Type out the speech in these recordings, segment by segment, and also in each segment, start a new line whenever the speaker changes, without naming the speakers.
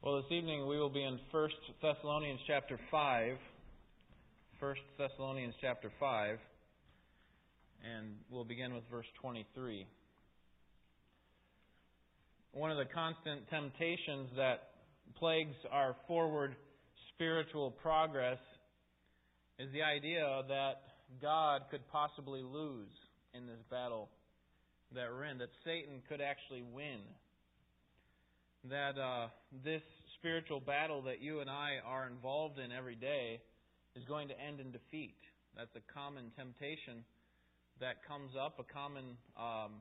Well, this evening we will be in 1 Thessalonians chapter 5. 1 Thessalonians chapter 5. And we'll begin with verse 23. One of the constant temptations that plagues our forward spiritual progress is the idea that God could possibly lose in this battle that we're in, that Satan could actually win that uh, this spiritual battle that you and I are involved in every day is going to end in defeat. That's a common temptation that comes up, a common um,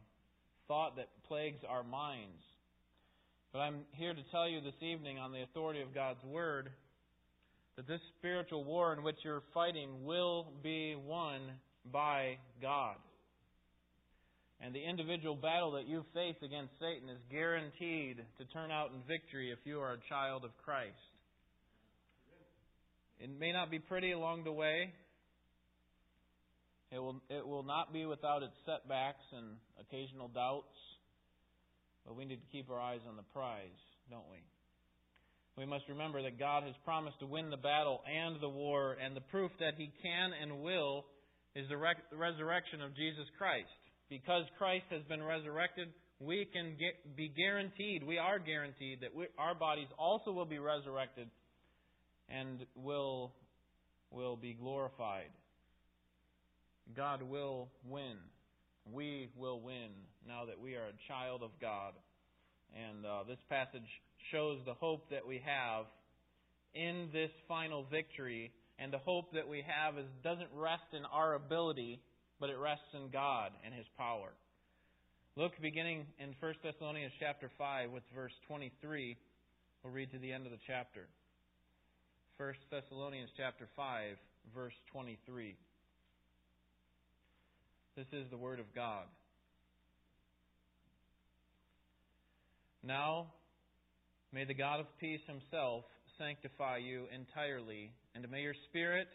thought that plagues our minds. But I'm here to tell you this evening, on the authority of God's Word, that this spiritual war in which you're fighting will be won by God. And the individual battle that you face against Satan is guaranteed to turn out in victory if you are a child of Christ. It may not be pretty along the way. It will, it will not be without its setbacks and occasional doubts. But we need to keep our eyes on the prize, don't we? We must remember that God has promised to win the battle and the war, and the proof that He can and will is the resurrection of Jesus Christ because Christ has been resurrected, we can get, be guaranteed, we are guaranteed that we, our bodies also will be resurrected and will, will be glorified. God will win. We will win now that we are a child of God. And uh, this passage shows the hope that we have in this final victory. And the hope that we have is, doesn't rest in our ability but it rests in God and His power. Look beginning in 1 Thessalonians chapter 5 with verse 23. We'll read to the end of the chapter. 1 Thessalonians chapter 5 verse 23. This is the word of God. Now may the God of peace himself sanctify you entirely, and may your spirit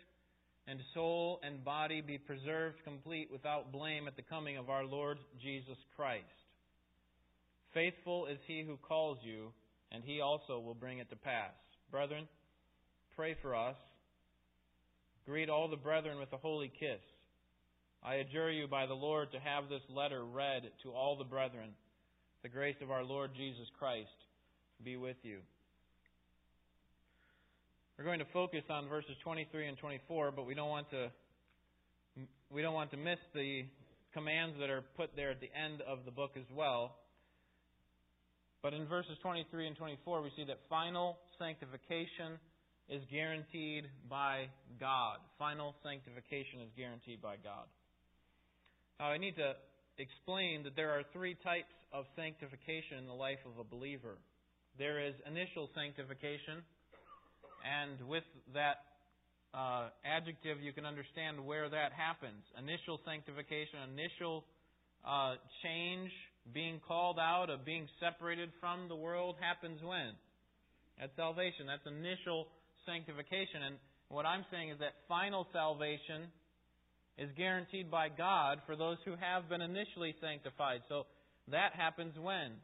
and soul and body be preserved complete without blame at the coming of our Lord Jesus Christ. Faithful is he who calls you, and he also will bring it to pass. Brethren, pray for us. Greet all the brethren with a holy kiss. I adjure you by the Lord to have this letter read to all the brethren. The grace of our Lord Jesus Christ be with you. We're going to focus on verses 23 and 24, but we don't want to we don't want to miss the commands that are put there at the end of the book as well. But in verses 23 and 24, we see that final sanctification is guaranteed by God. Final sanctification is guaranteed by God. Now, I need to explain that there are three types of sanctification in the life of a believer. There is initial sanctification, and with that uh, adjective, you can understand where that happens. Initial sanctification, initial uh, change, being called out, of being separated from the world happens when? At salvation. That's initial sanctification. And what I'm saying is that final salvation is guaranteed by God for those who have been initially sanctified. So that happens when?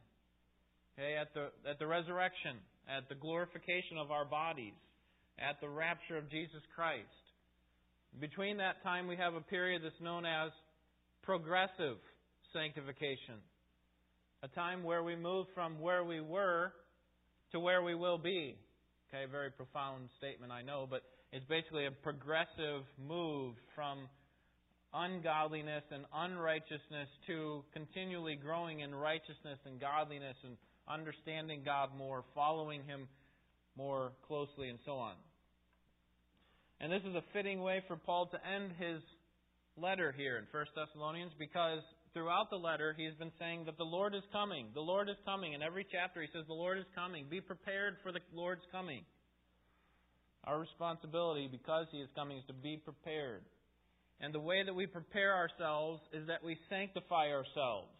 Okay, at the at the resurrection, at the glorification of our bodies at the rapture of Jesus Christ. Between that time, we have a period that's known as progressive sanctification. A time where we move from where we were to where we will be. Okay, very profound statement, I know, but it's basically a progressive move from ungodliness and unrighteousness to continually growing in righteousness and godliness and understanding God more, following Him more closely, and so on. And this is a fitting way for Paul to end his letter here in 1 Thessalonians because throughout the letter he has been saying that the Lord is coming. The Lord is coming. In every chapter he says, The Lord is coming. Be prepared for the Lord's coming. Our responsibility, because he is coming, is to be prepared. And the way that we prepare ourselves is that we sanctify ourselves.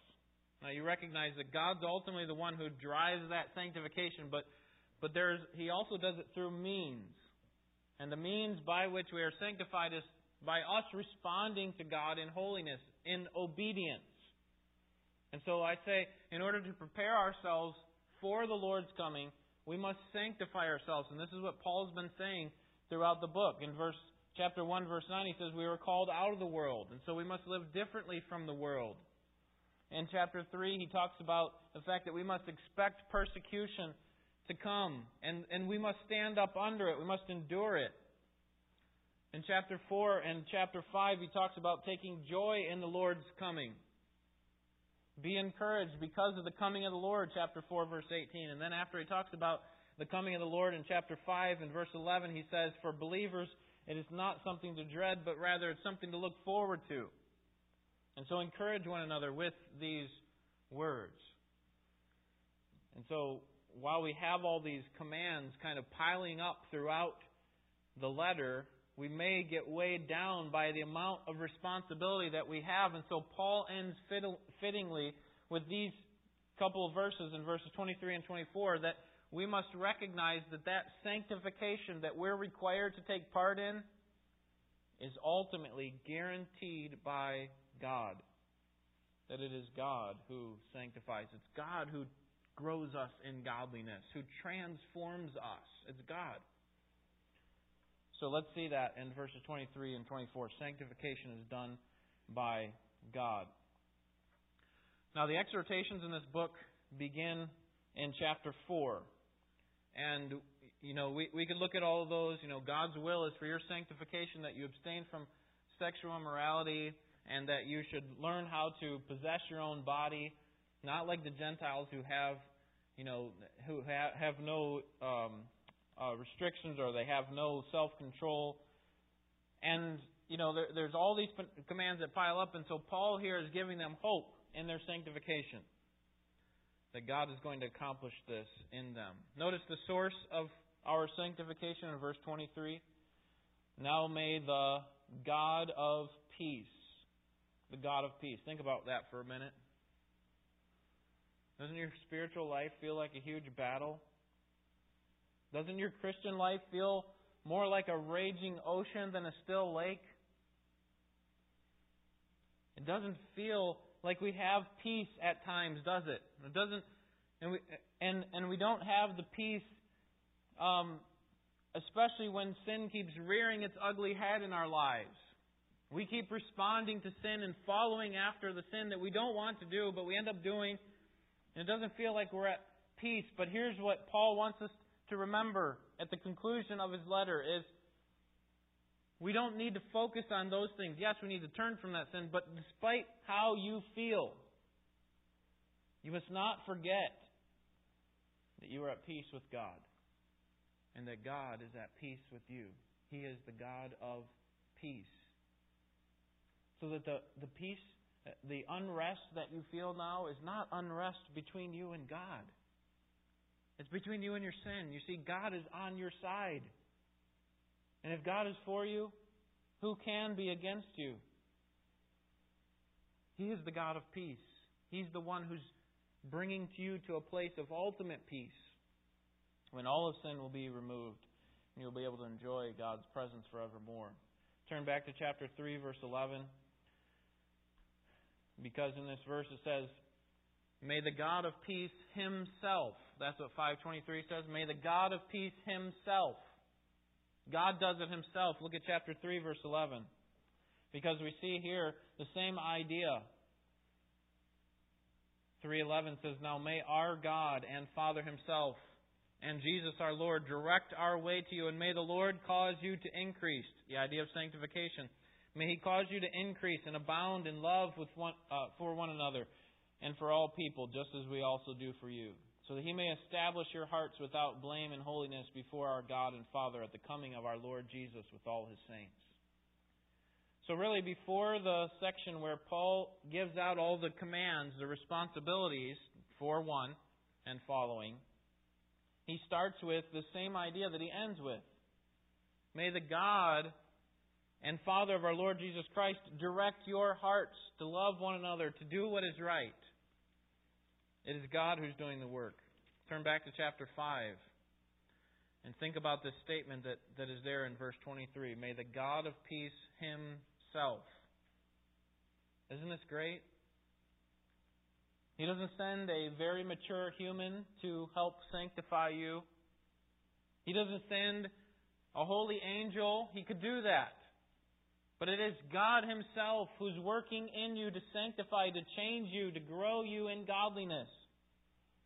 Now you recognize that God's ultimately the one who drives that sanctification, but but there's he also does it through means. And the means by which we are sanctified is by us responding to God in holiness, in obedience. And so I say, in order to prepare ourselves for the Lord's coming, we must sanctify ourselves. And this is what Paul's been saying throughout the book. In verse chapter 1 verse 9 he says we were called out of the world and so we must live differently from the world. In chapter 3 he talks about the fact that we must expect persecution to come and and we must stand up under it. We must endure it. In chapter 4 and chapter 5 he talks about taking joy in the Lord's coming. Be encouraged because of the coming of the Lord, chapter 4, verse 18. And then after he talks about the coming of the Lord in chapter 5 and verse 11, he says, For believers, it is not something to dread, but rather it's something to look forward to. And so encourage one another with these words. And so while we have all these commands kind of piling up throughout the letter, we may get weighed down by the amount of responsibility that we have. And so Paul ends fittingly with these couple of verses in verses 23 and 24 that we must recognize that that sanctification that we're required to take part in is ultimately guaranteed by God. That it is God who sanctifies. It's God who grows us in godliness, who transforms us. It's God. So let's see that in verses 23 and 24. Sanctification is done by God. Now, the exhortations in this book begin in chapter 4. And, you know, we, we could look at all of those. You know, God's will is for your sanctification that you abstain from sexual immorality and that you should learn how to possess your own body, not like the Gentiles who have, you know, who have, have no um, uh, restrictions or they have no self control. And, you know, there, there's all these commands that pile up, and so Paul here is giving them hope in their sanctification. That God is going to accomplish this in them. Notice the source of our sanctification in verse 23. Now may the God of peace, the God of peace. Think about that for a minute. Doesn't your spiritual life feel like a huge battle? Doesn't your Christian life feel more like a raging ocean than a still lake? It doesn't feel like we have peace at times, does it? It doesn't, and we and and we don't have the peace, um, especially when sin keeps rearing its ugly head in our lives. We keep responding to sin and following after the sin that we don't want to do, but we end up doing, and it doesn't feel like we're at peace. But here's what Paul wants us to remember at the conclusion of his letter is we don't need to focus on those things. Yes, we need to turn from that sin, but despite how you feel, you must not forget that you are at peace with God and that God is at peace with you. He is the God of peace. So that the, the peace, the unrest that you feel now is not unrest between you and God. It's between you and your sin. You see, God is on your side. And if God is for you, who can be against you? He is the God of peace. He's the one who's bringing to you to a place of ultimate peace when all of sin will be removed and you'll be able to enjoy God's presence forevermore. Turn back to chapter 3, verse 11. Because in this verse it says, May the God of peace himself, that's what 523 says, may the God of peace himself. God does it himself. Look at chapter 3, verse 11. Because we see here the same idea. 3:11 says, "Now may our God and Father himself and Jesus our Lord direct our way to you, and may the Lord cause you to increase." The idea of sanctification. May He cause you to increase and abound in love with one, uh, for one another and for all people, just as we also do for you, so that he may establish your hearts without blame and holiness before our God and Father at the coming of our Lord Jesus with all his saints. So, really, before the section where Paul gives out all the commands, the responsibilities for one and following, he starts with the same idea that he ends with. May the God and Father of our Lord Jesus Christ direct your hearts to love one another, to do what is right it is God who's doing the work. Turn back to chapter 5 and think about this statement that, that is there in verse 23. May the God of peace himself. Isn't this great? He doesn't send a very mature human to help sanctify you He doesn't send a holy angel. He could do that. But it is God Himself who's working in you to sanctify, to change you, to grow you in godliness.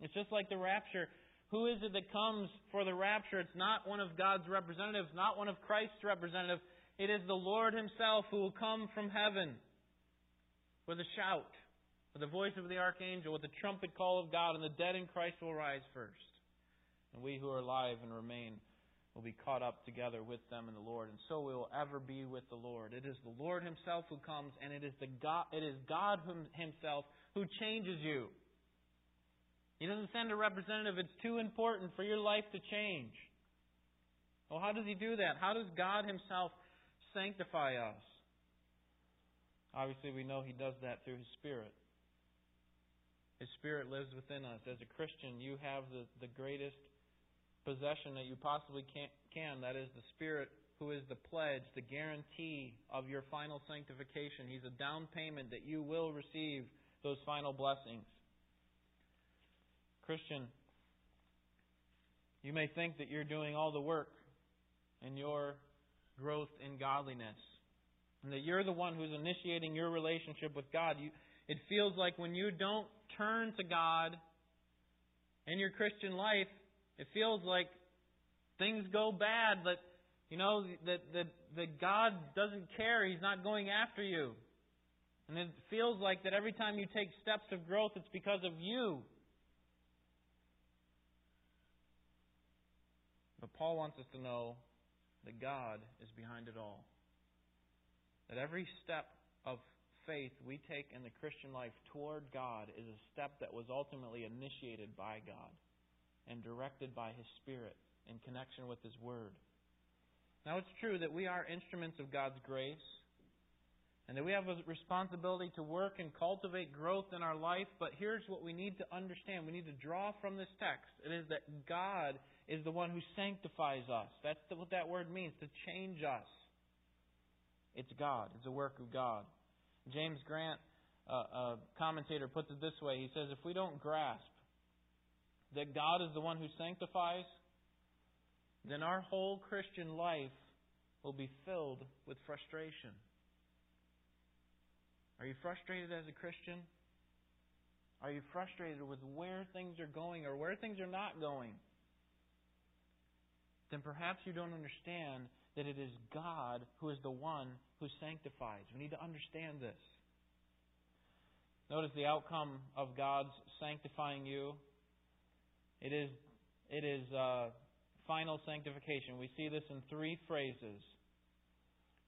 It's just like the rapture. Who is it that comes for the rapture? It's not one of God's representatives, not one of Christ's representatives. It is the Lord Himself who will come from heaven with a shout, with the voice of the archangel, with the trumpet call of God, and the dead in Christ will rise first. And we who are alive and remain will be caught up together with them in the Lord, and so we will ever be with the Lord. It is the Lord Himself who comes, and it is the God, it is God Himself who changes you. He doesn't send a representative. It's too important for your life to change. Well, how does He do that? How does God Himself sanctify us? Obviously, we know He does that through His Spirit. His Spirit lives within us. As a Christian, you have the, the greatest possession that you possibly can. That is the Spirit who is the pledge, the guarantee of your final sanctification. He's a down payment that you will receive those final blessings. Christian, you may think that you're doing all the work in your growth in godliness, and that you're the one who's initiating your relationship with God. You, it feels like when you don't turn to God in your Christian life, it feels like things go bad, that you know that that that God doesn't care. He's not going after you. And it feels like that every time you take steps of growth, it's because of you. But Paul wants us to know that God is behind it all. That every step of faith we take in the Christian life toward God is a step that was ultimately initiated by God and directed by His Spirit in connection with His Word. Now, it's true that we are instruments of God's grace and that we have a responsibility to work and cultivate growth in our life, but here's what we need to understand. We need to draw from this text. It is that God is the one who sanctifies us. That's what that word means, to change us. It's God. It's a work of God. James Grant, uh, a commentator, puts it this way. He says, If we don't grasp that God is the one who sanctifies, then our whole Christian life will be filled with frustration. Are you frustrated as a Christian? Are you frustrated with where things are going or where things are not going? Then perhaps you don't understand that it is God who is the one who sanctifies. We need to understand this. Notice the outcome of God's sanctifying you it is, it is uh, final sanctification. We see this in three phrases.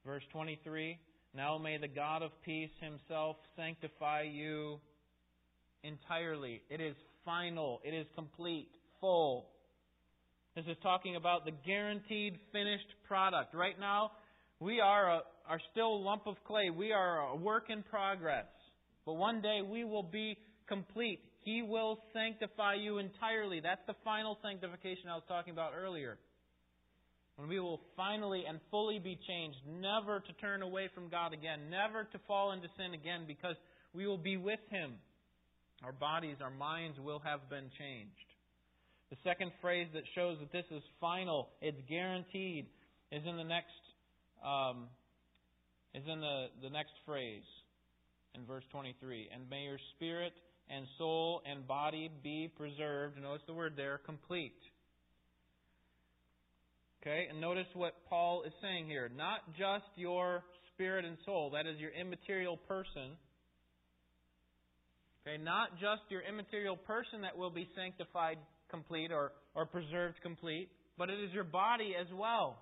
Verse 23 Now may the God of peace himself sanctify you entirely. It is final, it is complete, full. This is talking about the guaranteed finished product. Right now, we are, a, are still a lump of clay. We are a work in progress. But one day we will be complete. He will sanctify you entirely. That's the final sanctification I was talking about earlier. When we will finally and fully be changed, never to turn away from God again, never to fall into sin again, because we will be with Him. Our bodies, our minds will have been changed. The second phrase that shows that this is final, it's guaranteed, is in the next um, is in the, the next phrase in verse 23. And may your spirit and soul and body be preserved. Notice the word there, complete. Okay, and notice what Paul is saying here. Not just your spirit and soul, that is your immaterial person. Okay, not just your immaterial person that will be sanctified complete or, or preserved complete, but it is your body as well.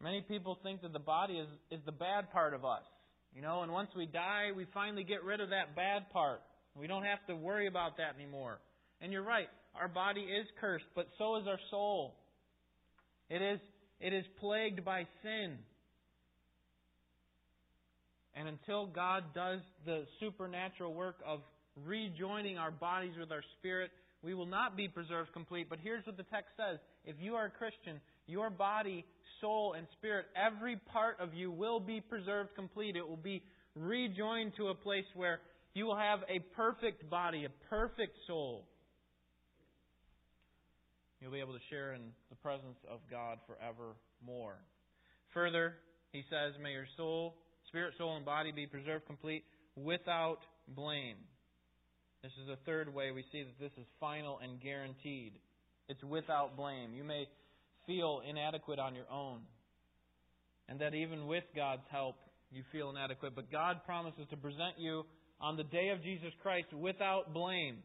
Many people think that the body is, is the bad part of us. You know, and once we die, we finally get rid of that bad part. We don't have to worry about that anymore. And you're right, our body is cursed, but so is our soul. It is, it is plagued by sin. And until God does the supernatural work of rejoining our bodies with our spirit, we will not be preserved complete. But here's what the text says If you are a Christian, your body soul, and spirit, every part of you will be preserved complete. It will be rejoined to a place where you will have a perfect body, a perfect soul. You'll be able to share in the presence of God forevermore. Further, he says, May your soul, spirit, soul, and body be preserved complete without blame. This is the third way we see that this is final and guaranteed. It's without blame. You may feel inadequate on your own, and that even with God's help, you feel inadequate. But God promises to present you on the day of Jesus Christ without blame.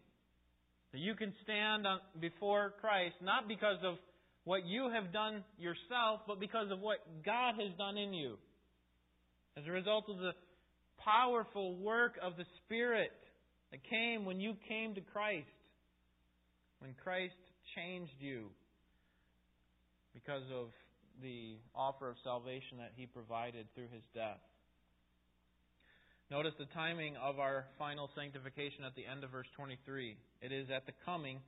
That you can stand before Christ not because of what you have done yourself, but because of what God has done in you. As a result of the powerful work of the Spirit that came when you came to Christ, when Christ changed you because of the offer of salvation that He provided through His death. Notice the timing of our final sanctification at the end of verse 23. It is at the coming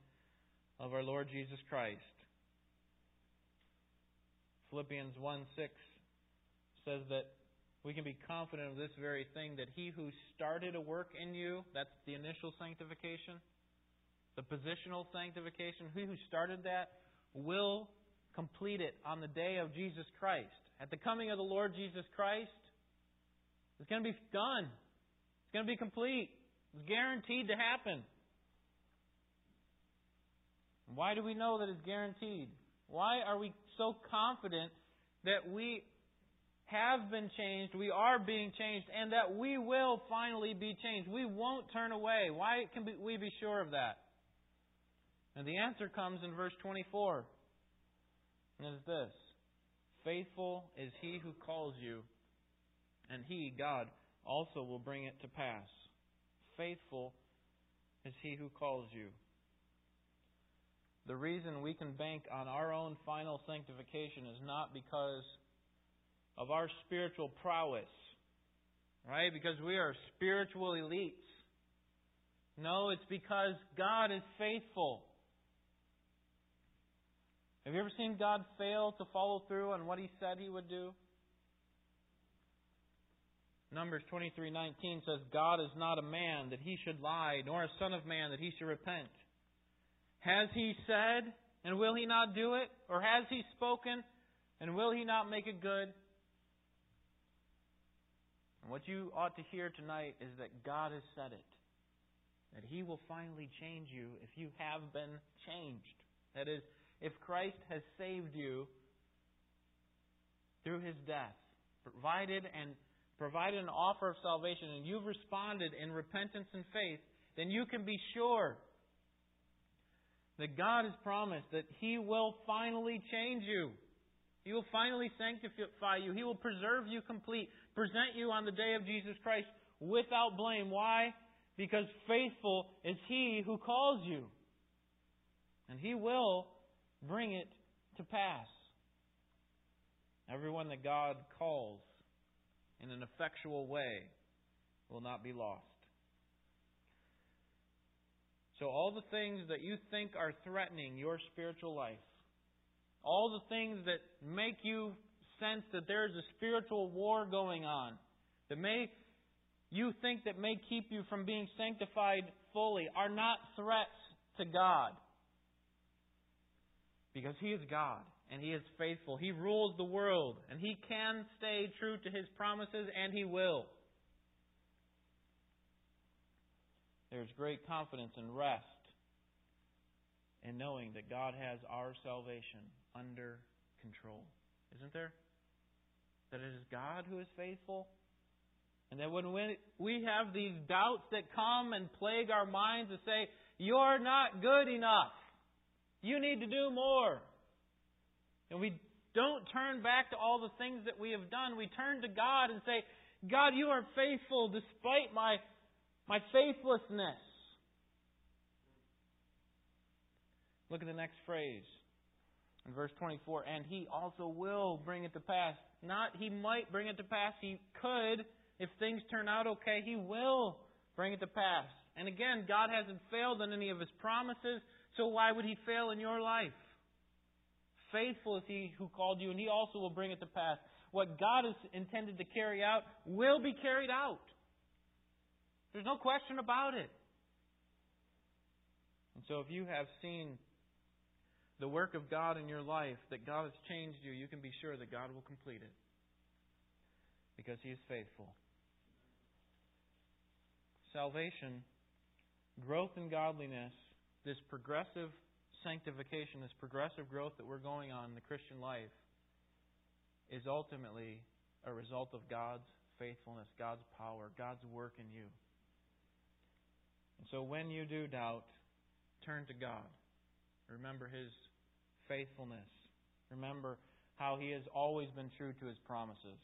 of our Lord Jesus Christ. Philippians 1 6 says that we can be confident of this very thing that he who started a work in you, that's the initial sanctification, the positional sanctification, he who started that will complete it on the day of Jesus Christ. At the coming of the Lord Jesus Christ, it's going to be done. It's going to be complete. It's guaranteed to happen. Why do we know that it's guaranteed? Why are we so confident that we have been changed, we are being changed, and that we will finally be changed? We won't turn away. Why can we be sure of that? And the answer comes in verse 24. And it is this Faithful is he who calls you and He, God, also will bring it to pass. Faithful is He who calls you. The reason we can bank on our own final sanctification is not because of our spiritual prowess, right? Because we are spiritual elites. No, it's because God is faithful. Have you ever seen God fail to follow through on what He said He would do? Numbers 23:19 says, "God is not a man that he should lie, nor a son of man that he should repent. Has he said, and will he not do it? Or has he spoken, and will he not make it good?" And what you ought to hear tonight is that God has said it. That he will finally change you if you have been changed. That is, if Christ has saved you through his death, provided and provided an offer of salvation and you've responded in repentance and faith, then you can be sure that God has promised that He will finally change you. He will finally sanctify you. He will preserve you complete, present you on the day of Jesus Christ without blame. Why? Because faithful is He who calls you. And He will bring it to pass. Everyone that God calls in an effectual way will not be lost. So, all the things that you think are threatening your spiritual life, all the things that make you sense that there's a spiritual war going on, that may you think that may keep you from being sanctified fully, are not threats to God. Because He is God and He is faithful. He rules the world, and He can stay true to His promises, and He will. There's great confidence and rest in knowing that God has our salvation under control. Isn't there? That it is God who is faithful. And that when we have these doubts that come and plague our minds and say, You're not good enough. You need to do more. And we don't turn back to all the things that we have done. We turn to God and say, God, you are faithful despite my, my faithlessness. Look at the next phrase in verse 24. And he also will bring it to pass. Not he might bring it to pass, he could. If things turn out okay, he will bring it to pass. And again, God hasn't failed in any of his promises, so why would he fail in your life? Faithful is he who called you, and he also will bring it to pass. What God has intended to carry out will be carried out. There's no question about it. And so, if you have seen the work of God in your life, that God has changed you, you can be sure that God will complete it. Because He is faithful. Salvation, growth in godliness, this progressive sanctification, this progressive growth that we're going on in the Christian life, is ultimately a result of God's faithfulness, God's power, God's work in you. And so when you do doubt, turn to God. Remember His faithfulness. Remember how He has always been true to His promises.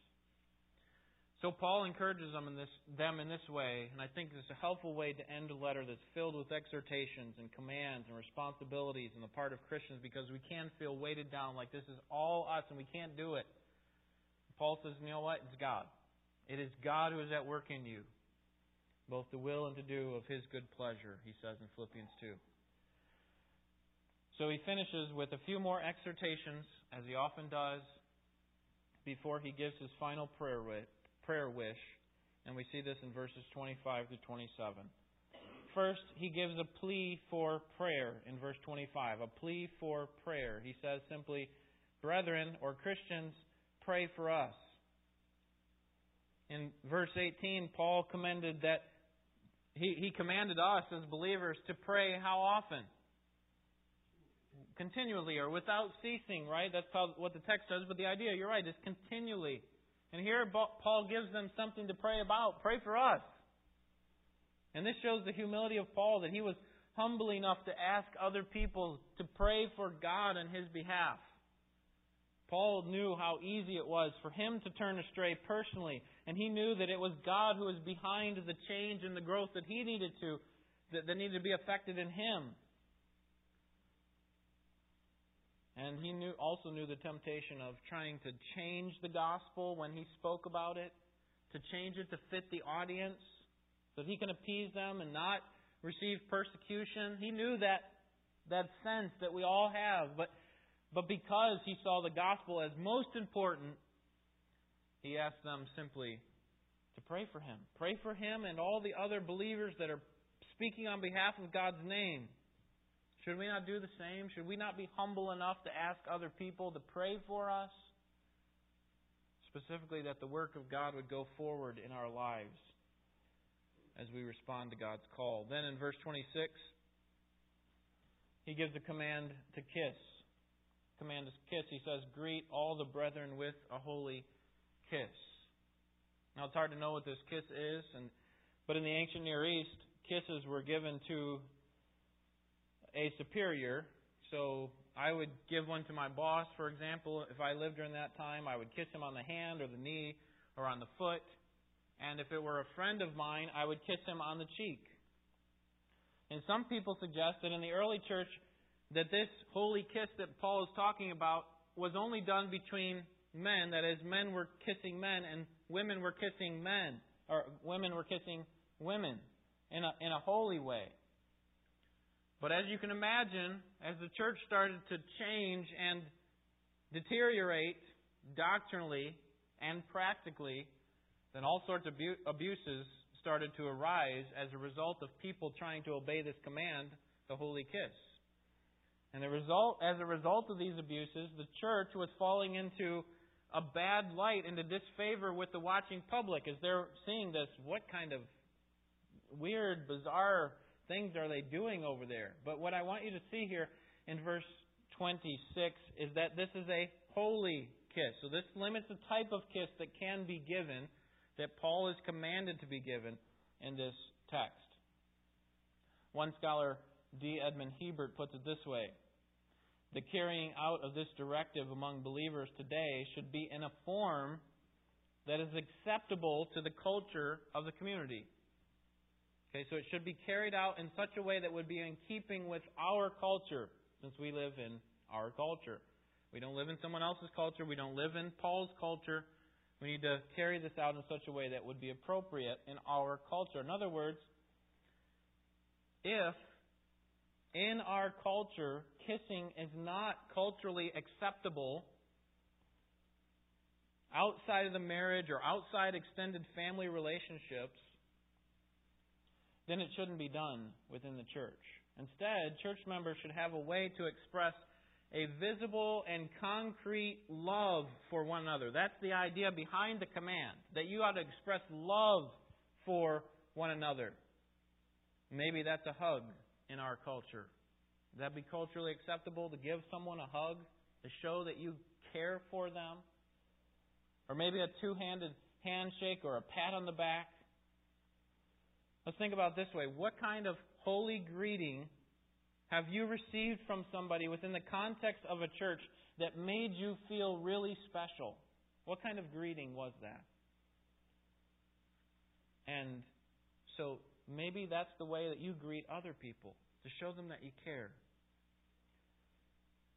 So Paul encourages them in this, them in this way, and I think it's a helpful way to end a letter that's filled with exhortations and commands and responsibilities on the part of Christians because we can feel weighted down like this is all us and we can't do it. Paul says, you know what? It's God. It is God who is at work in you, both the will and to do of His good pleasure, he says in Philippians 2. So he finishes with a few more exhortations, as he often does, before he gives his final prayer, prayer wish. And we see this in verses 25 to 27. First, he gives a plea for prayer in verse 25. A plea for prayer. He says simply, Brethren or Christians, pray for us. In verse 18, Paul commended that he, he commanded us as believers to pray how often? continually or without ceasing, right? That's how, what the text says, but the idea, you're right, is continually. And here Paul gives them something to pray about. Pray for us. And this shows the humility of Paul that he was humble enough to ask other people to pray for God on his behalf. Paul knew how easy it was for him to turn astray personally, and he knew that it was God who was behind the change and the growth that he needed to, that, needed to be affected in him. And he knew, also knew the temptation of trying to change the gospel when he spoke about it, to change it to fit the audience so that he can appease them and not receive persecution. He knew that, that sense that we all have. But, but because he saw the gospel as most important, he asked them simply to pray for him. Pray for him and all the other believers that are speaking on behalf of God's name. Should we not do the same? Should we not be humble enough to ask other people to pray for us? Specifically, that the work of God would go forward in our lives as we respond to God's call. Then in verse 26, he gives a command to kiss. Command to kiss. He says, Greet all the brethren with a holy kiss. Now it's hard to know what this kiss is, and but in the ancient Near East, kisses were given to a superior. So I would give one to my boss, for example. If I lived during that time, I would kiss him on the hand or the knee or on the foot. And if it were a friend of mine, I would kiss him on the cheek. And some people suggest that in the early church, that this holy kiss that Paul is talking about was only done between men. That is, men were kissing men and women were kissing men, or women were kissing women in a, in a holy way. But as you can imagine, as the church started to change and deteriorate doctrinally and practically, then all sorts of abuses started to arise as a result of people trying to obey this command, the holy kiss. And the result, as a result of these abuses, the church was falling into a bad light, into disfavor with the watching public as they're seeing this. What kind of weird, bizarre things are they doing over there? But what I want you to see here in verse 26 is that this is a holy kiss. So this limits the type of kiss that can be given, that Paul is commanded to be given in this text. One scholar, D. Edmond Hiebert, puts it this way The carrying out of this directive among believers today should be in a form that is acceptable to the culture of the community. Okay, so it should be carried out in such a way that would be in keeping with our culture, since we live in our culture. We don't live in someone else's culture. We don't live in Paul's culture. We need to carry this out in such a way that would be appropriate in our culture. In other words, if in our culture kissing is not culturally acceptable outside of the marriage or outside extended family relationships, then it shouldn't be done within the church. Instead, church members should have a way to express a visible and concrete love for one another. That's the idea behind the command, that you ought to express love for one another. Maybe that's a hug in our culture. Would that be culturally acceptable to give someone a hug to show that you care for them? Or maybe a two handed handshake or a pat on the back. Let's think about this way. What kind of holy greeting have you received from somebody within the context of a church that made you feel really special? What kind of greeting was that? And so maybe that's the way that you greet other people to show them that you care.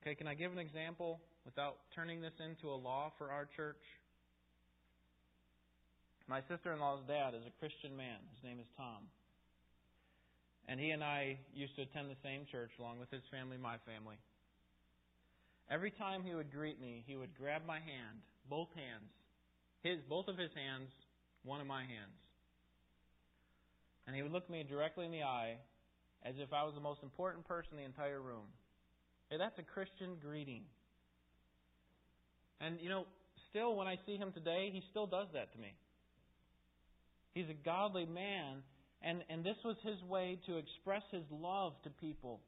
Okay, can I give an example without turning this into a law for our church? My sister in law's dad is a Christian man. His name is Tom. And he and I used to attend the same church along with his family, my family. Every time he would greet me, he would grab my hand, both hands, his both of his hands, one of my hands. And he would look me directly in the eye as if I was the most important person in the entire room. Hey, that's a Christian greeting. And you know, still when I see him today, he still does that to me. He's a godly man, and, and this was his way to express his love to people.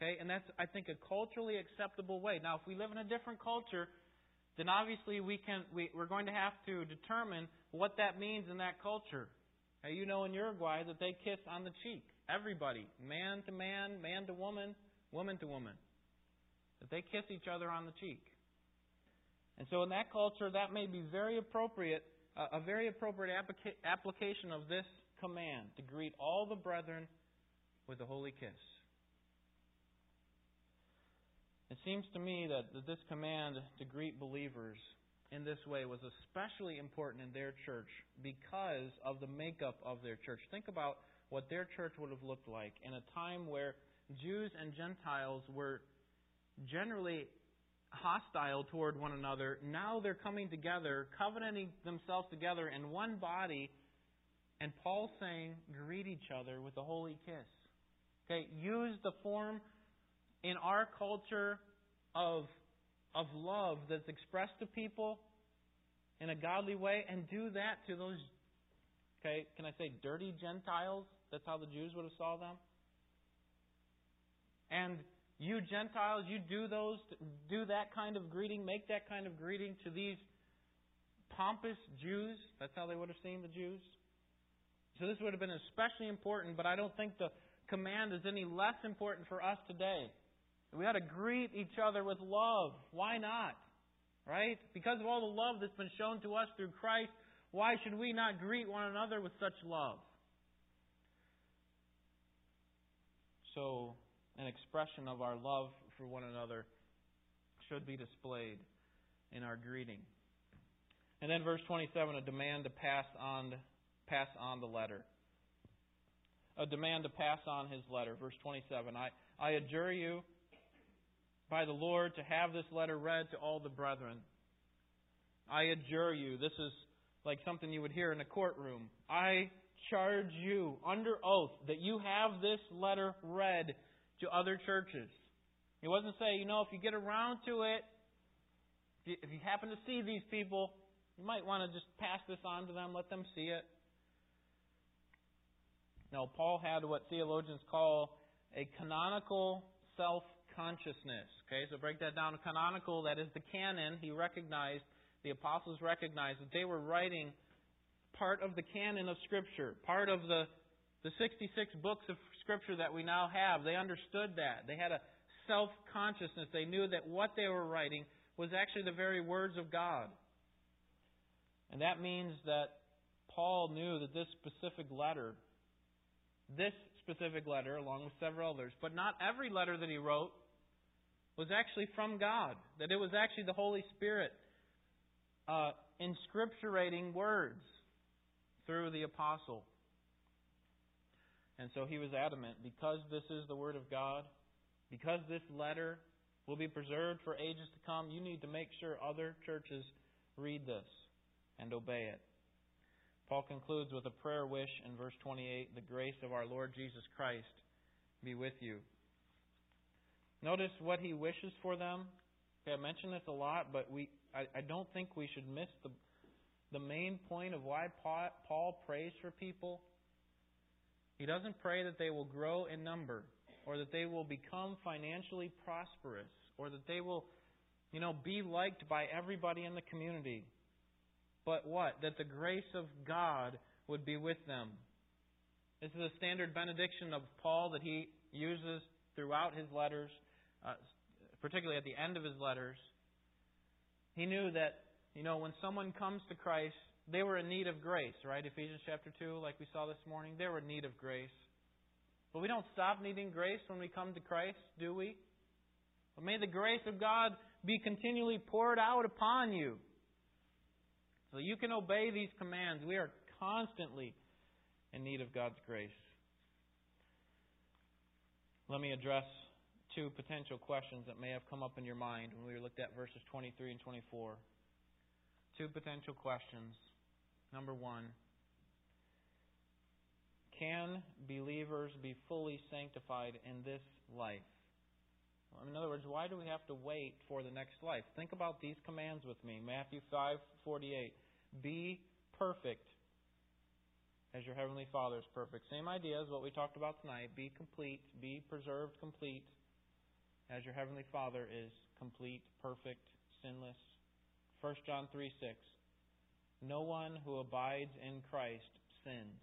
Okay, and that's I think a culturally acceptable way. Now, if we live in a different culture, then obviously we can we, we're going to have to determine what that means in that culture. Now, you know in Uruguay that they kiss on the cheek. Everybody, man to man, man to woman, woman to woman, that they kiss each other on the cheek. And so in that culture, that may be very appropriate a very appropriate application of this command to greet all the brethren with a holy kiss. It seems to me that, this command to greet believers in this way was especially important in their church because of the makeup of their church. Think about what their church would have looked like in a time where Jews and Gentiles were generally hostile toward one another. Now they're coming together, covenanting themselves together in one body. And Paul's saying, greet each other with a holy kiss. Okay, use the form in our culture of, of love that's expressed to people in a godly way and do that to those, okay, can I say dirty Gentiles? That's how the Jews would have saw them. And you Gentiles, you do those, do that kind of greeting, make that kind of greeting to these pompous Jews. That's how they would have seen the Jews. So this would have been especially important, but I don't think the command is any less important for us today. We ought to greet each other with love. Why not? Right? Because of all the love that's been shown to us through Christ, why should we not greet one another with such love? So, an expression of our love for one another should be displayed in our greeting. And then verse 27, a demand to pass on pass on the letter. A demand to pass on his letter. Verse 27, I, I adjure you by the Lord to have this letter read to all the brethren. I adjure you. This is like something you would hear in a courtroom. I charge you under oath that you have this letter read to other churches. He wasn't saying, you know, if you get around to it, if you happen to see these people, you might want to just pass this on to them, let them see it. No, Paul had what theologians call a canonical self consciousness. Okay, so break that down. Canonical, that is the canon. He recognized, the apostles recognized that they were writing part of the canon of Scripture, part of the, the 66 books of Scripture that we now have. They understood that. They had a self consciousness. They knew that what they were writing was actually the very words of God. And that means that Paul knew that this specific letter, this specific letter, along with several others, but not every letter that he wrote, was actually from God. That it was actually the Holy Spirit uh, inscripturating words through the apostle. And so he was adamant because this is the Word of God, because this letter will be preserved for ages to come, you need to make sure other churches read this and obey it. Paul concludes with a prayer wish in verse 28 The grace of our Lord Jesus Christ be with you. Notice what he wishes for them. Okay, I mentioned this a lot, but we I, I don't think we should miss the the main point of why Paul prays for people. He doesn't pray that they will grow in number or that they will become financially prosperous or that they will you know be liked by everybody in the community. But what? That the grace of God would be with them. This is a standard benediction of Paul that he uses throughout his letters uh, particularly at the end of his letters, he knew that, you know, when someone comes to Christ, they were in need of grace, right? Ephesians chapter 2, like we saw this morning, they were in need of grace. But we don't stop needing grace when we come to Christ, do we? But may the grace of God be continually poured out upon you. So you can obey these commands. We are constantly in need of God's grace. Let me address two potential questions that may have come up in your mind when we looked at verses 23 and 24. Two potential questions. Number one, can believers be fully sanctified in this life? In other words, why do we have to wait for the next life? Think about these commands with me. Matthew 5:48. Be perfect as your heavenly Father is perfect. Same idea as what we talked about tonight. Be complete, be preserved complete as your heavenly Father is complete, perfect, sinless. 1 John 3 6. No one who abides in Christ sins.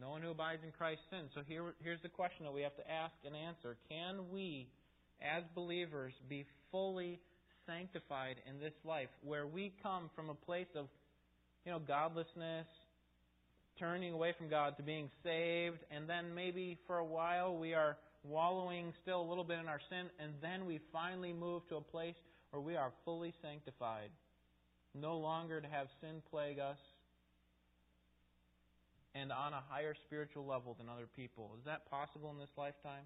No one who abides in Christ sins. So here, here's the question that we have to ask and answer. Can we, as believers, be fully sanctified in this life where we come from a place of you know, godlessness, turning away from God to being saved, and then maybe for a while we are wallowing still a little bit in our sin, and then we finally move to a place where we are fully sanctified. No longer to have sin plague us, and on a higher spiritual level than other people. Is that possible in this lifetime?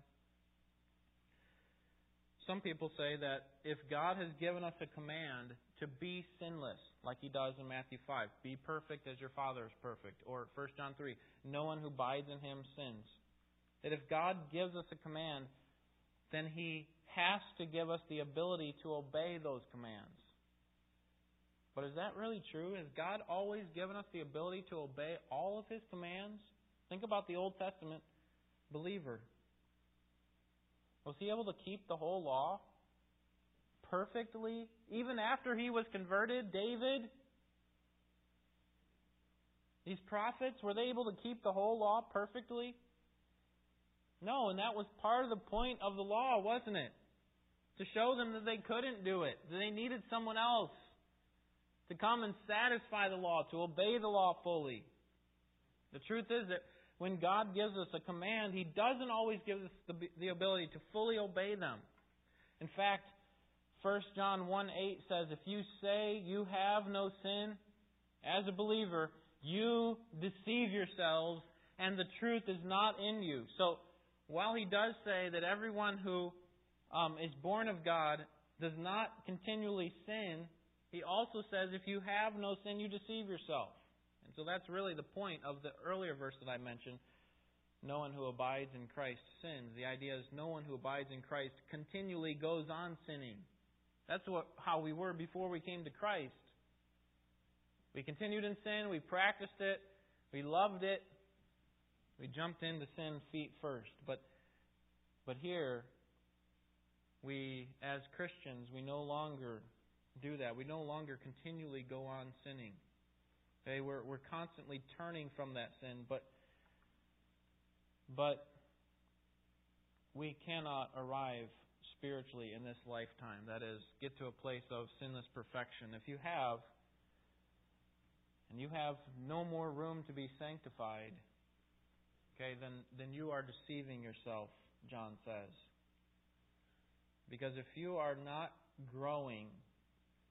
Some people say that if God has given us a command to be sinless, like he does in Matthew 5, be perfect as your Father is perfect, or 1 John 3, no one who abides in him sins. That if God gives us a command, then He has to give us the ability to obey those commands. But is that really true? Has God always given us the ability to obey all of His commands? Think about the Old Testament believer. Was he able to keep the whole law perfectly? Even after he was converted, David? These prophets, were they able to keep the whole law perfectly? No, and that was part of the point of the law, wasn't it? To show them that they couldn't do it, that they needed someone else to come and satisfy the law, to obey the law fully. The truth is that when God gives us a command, He doesn't always give us the, the ability to fully obey them. In fact, 1 John 1 8 says, If you say you have no sin, as a believer, you deceive yourselves, and the truth is not in you. So, while he does say that everyone who um, is born of God does not continually sin, he also says if you have no sin, you deceive yourself. And so that's really the point of the earlier verse that I mentioned. No one who abides in Christ sins. The idea is no one who abides in Christ continually goes on sinning. That's what, how we were before we came to Christ. We continued in sin, we practiced it, we loved it, we jumped into sin feet first. But, but here, we, as Christians, we no longer do that. We no longer continually go on sinning. Okay, we're, we're constantly turning from that sin, but, but we cannot arrive spiritually in this lifetime. That is, get to a place of sinless perfection. If you have, and you have no more room to be sanctified, okay, then, then you are deceiving yourself, John says. Because if you are not growing,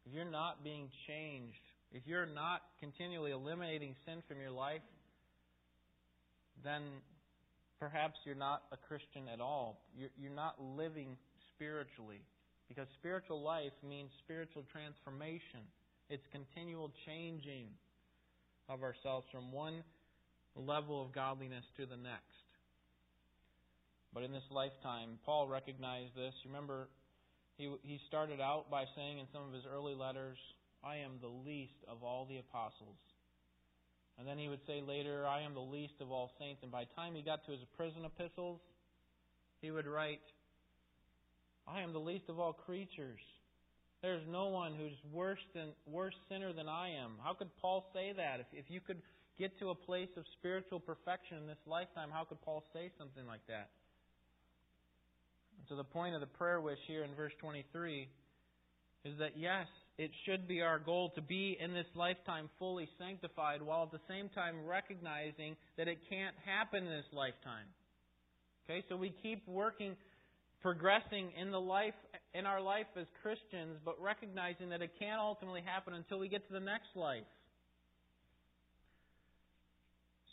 if you're not being changed, if you're not continually eliminating sin from your life, then perhaps you're not a Christian at all. You're, you're not living spiritually. Because spiritual life means spiritual transformation. It's continual changing of ourselves from one level of godliness to the next. But in this lifetime, Paul recognized this. Remember, he, he started out by saying in some of his early letters, I am the least of all the apostles. And then he would say later, I am the least of all saints. And by the time he got to his prison epistles, he would write, I am the least of all creatures. There's no one who's worse than worse sinner than I am. How could Paul say that? If, if you could get to a place of spiritual perfection in this lifetime, how could Paul say something like that? So the point of the prayer wish here in verse 23 is that yes, it should be our goal to be in this lifetime fully sanctified while at the same time recognizing that it can't happen in this lifetime. Okay, so we keep working progressing in the life in our life as Christians, but recognizing that it can't ultimately happen until we get to the next life.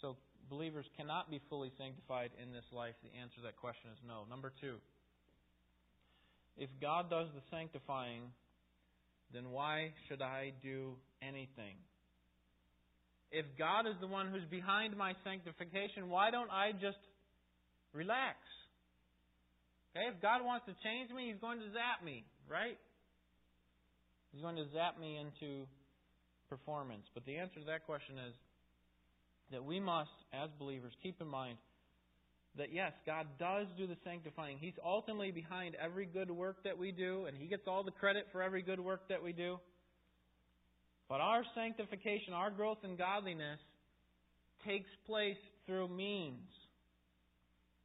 So believers cannot be fully sanctified in this life. The answer to that question is no. Number two. If God does the sanctifying, then why should I do anything? If God is the one who's behind my sanctification, why don't I just relax? Okay, if God wants to change me, He's going to zap me, right? He's going to zap me into performance. But the answer to that question is that we must, as believers, keep in mind that yes, God does do the sanctifying. He's ultimately behind every good work that we do, and He gets all the credit for every good work that we do. But our sanctification, our growth in godliness, takes place through means.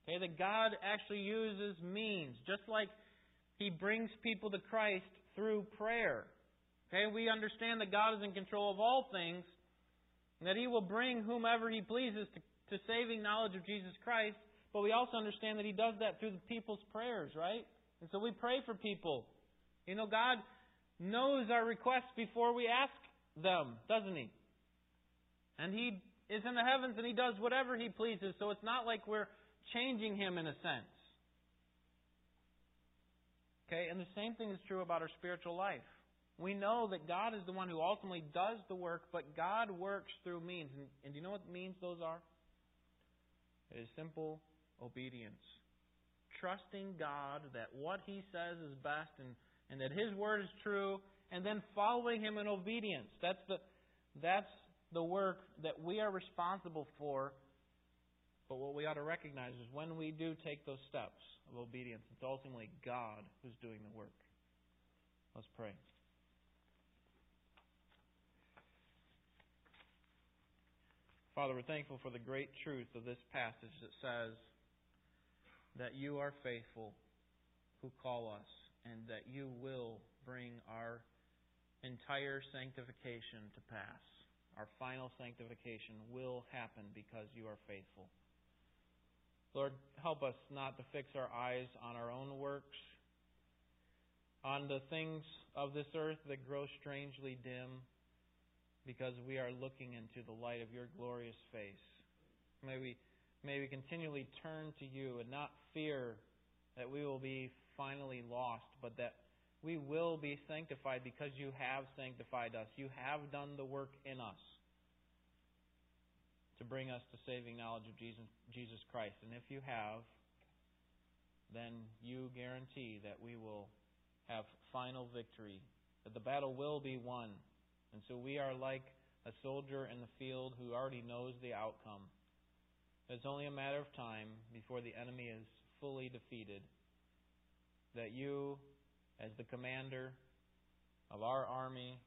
Okay, that God actually uses means, just like He brings people to Christ through prayer. Okay, we understand that God is in control of all things, and that He will bring whomever He pleases to, to saving knowledge of Jesus Christ, but we also understand that He does that through the people's prayers, right? And so we pray for people. You know, God knows our requests before we ask them, doesn't He? And He is in the heavens and He does whatever He pleases, so it's not like we're changing him in a sense. Okay, and the same thing is true about our spiritual life. We know that God is the one who ultimately does the work, but God works through means. And, and do you know what means those are? It is simple obedience. Trusting God that what He says is best and, and that His word is true, and then following Him in obedience. That's the, that's the work that we are responsible for but what we ought to recognize is when we do take those steps of obedience, it's ultimately God who's doing the work. Let's pray. Father, we're thankful for the great truth of this passage that says that you are faithful who call us and that you will bring our entire sanctification to pass. Our final sanctification will happen because you are faithful. Lord, help us not to fix our eyes on our own works, on the things of this earth that grow strangely dim, because we are looking into the light of your glorious face. May we, may we continually turn to you and not fear that we will be finally lost, but that we will be sanctified because you have sanctified us. You have done the work in us to bring us to saving knowledge of Jesus, Jesus Christ. And if you have, then you guarantee that we will have final victory, that the battle will be won. And so we are like a soldier in the field who already knows the outcome. It's only a matter of time before the enemy is fully defeated. That you, as the commander of our army,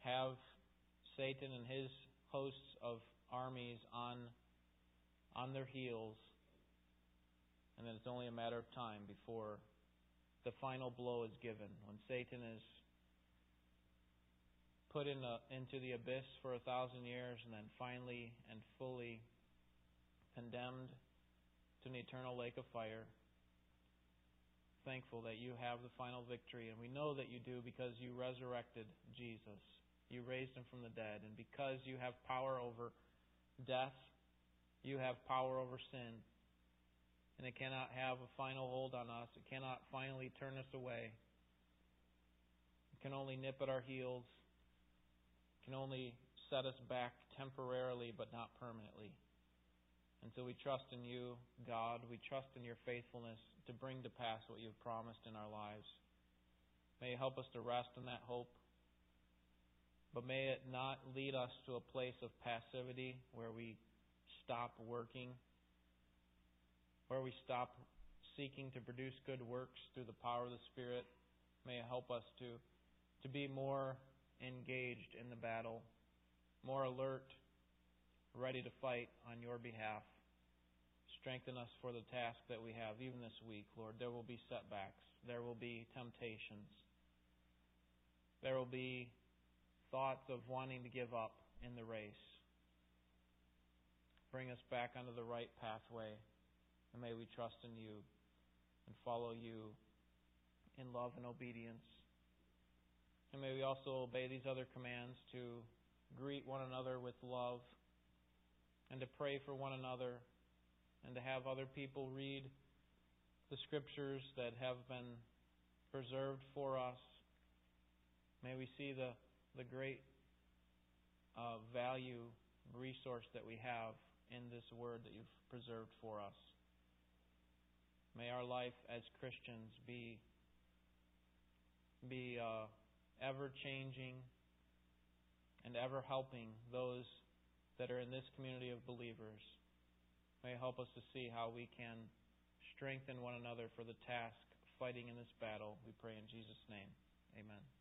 have Satan and his hosts of armies on, on their heels, and then it's only a matter of time before the final blow is given. When Satan is put in a, into the abyss for a thousand years and then finally and fully condemned to an eternal lake of fire. Thankful that you have the final victory, and we know that you do because you resurrected Jesus. You raised him from the dead, and because you have power over death, you have power over sin. And it cannot have a final hold on us. It cannot finally turn us away. It can only nip at our heels. It can only set us back temporarily, but not permanently. And so we trust in you, God. We trust in your faithfulness to bring to pass what you've promised in our lives. May you help us to rest in that hope. But may it not lead us to a place of passivity where we stop working, where we stop seeking to produce good works through the power of the Spirit. May it help us to, to be more engaged in the battle, more alert, ready to fight on your behalf. Strengthen us for the task that we have, even this week, Lord. There will be setbacks, there will be temptations, there will be thoughts of wanting to give up in the race. Bring us back onto the right pathway, and may we trust in you and follow you in love and obedience. And may we also obey these other commands to greet one another with love and to pray for one another and to have other people read the scriptures that have been preserved for us. May we see the the great uh, value resource that we have in this word that you've preserved for us. May our life as Christians be be uh, ever changing and ever helping those that are in this community of believers. May help us to see how we can strengthen one another for the task of fighting in this battle. We pray in Jesus' name. Amen.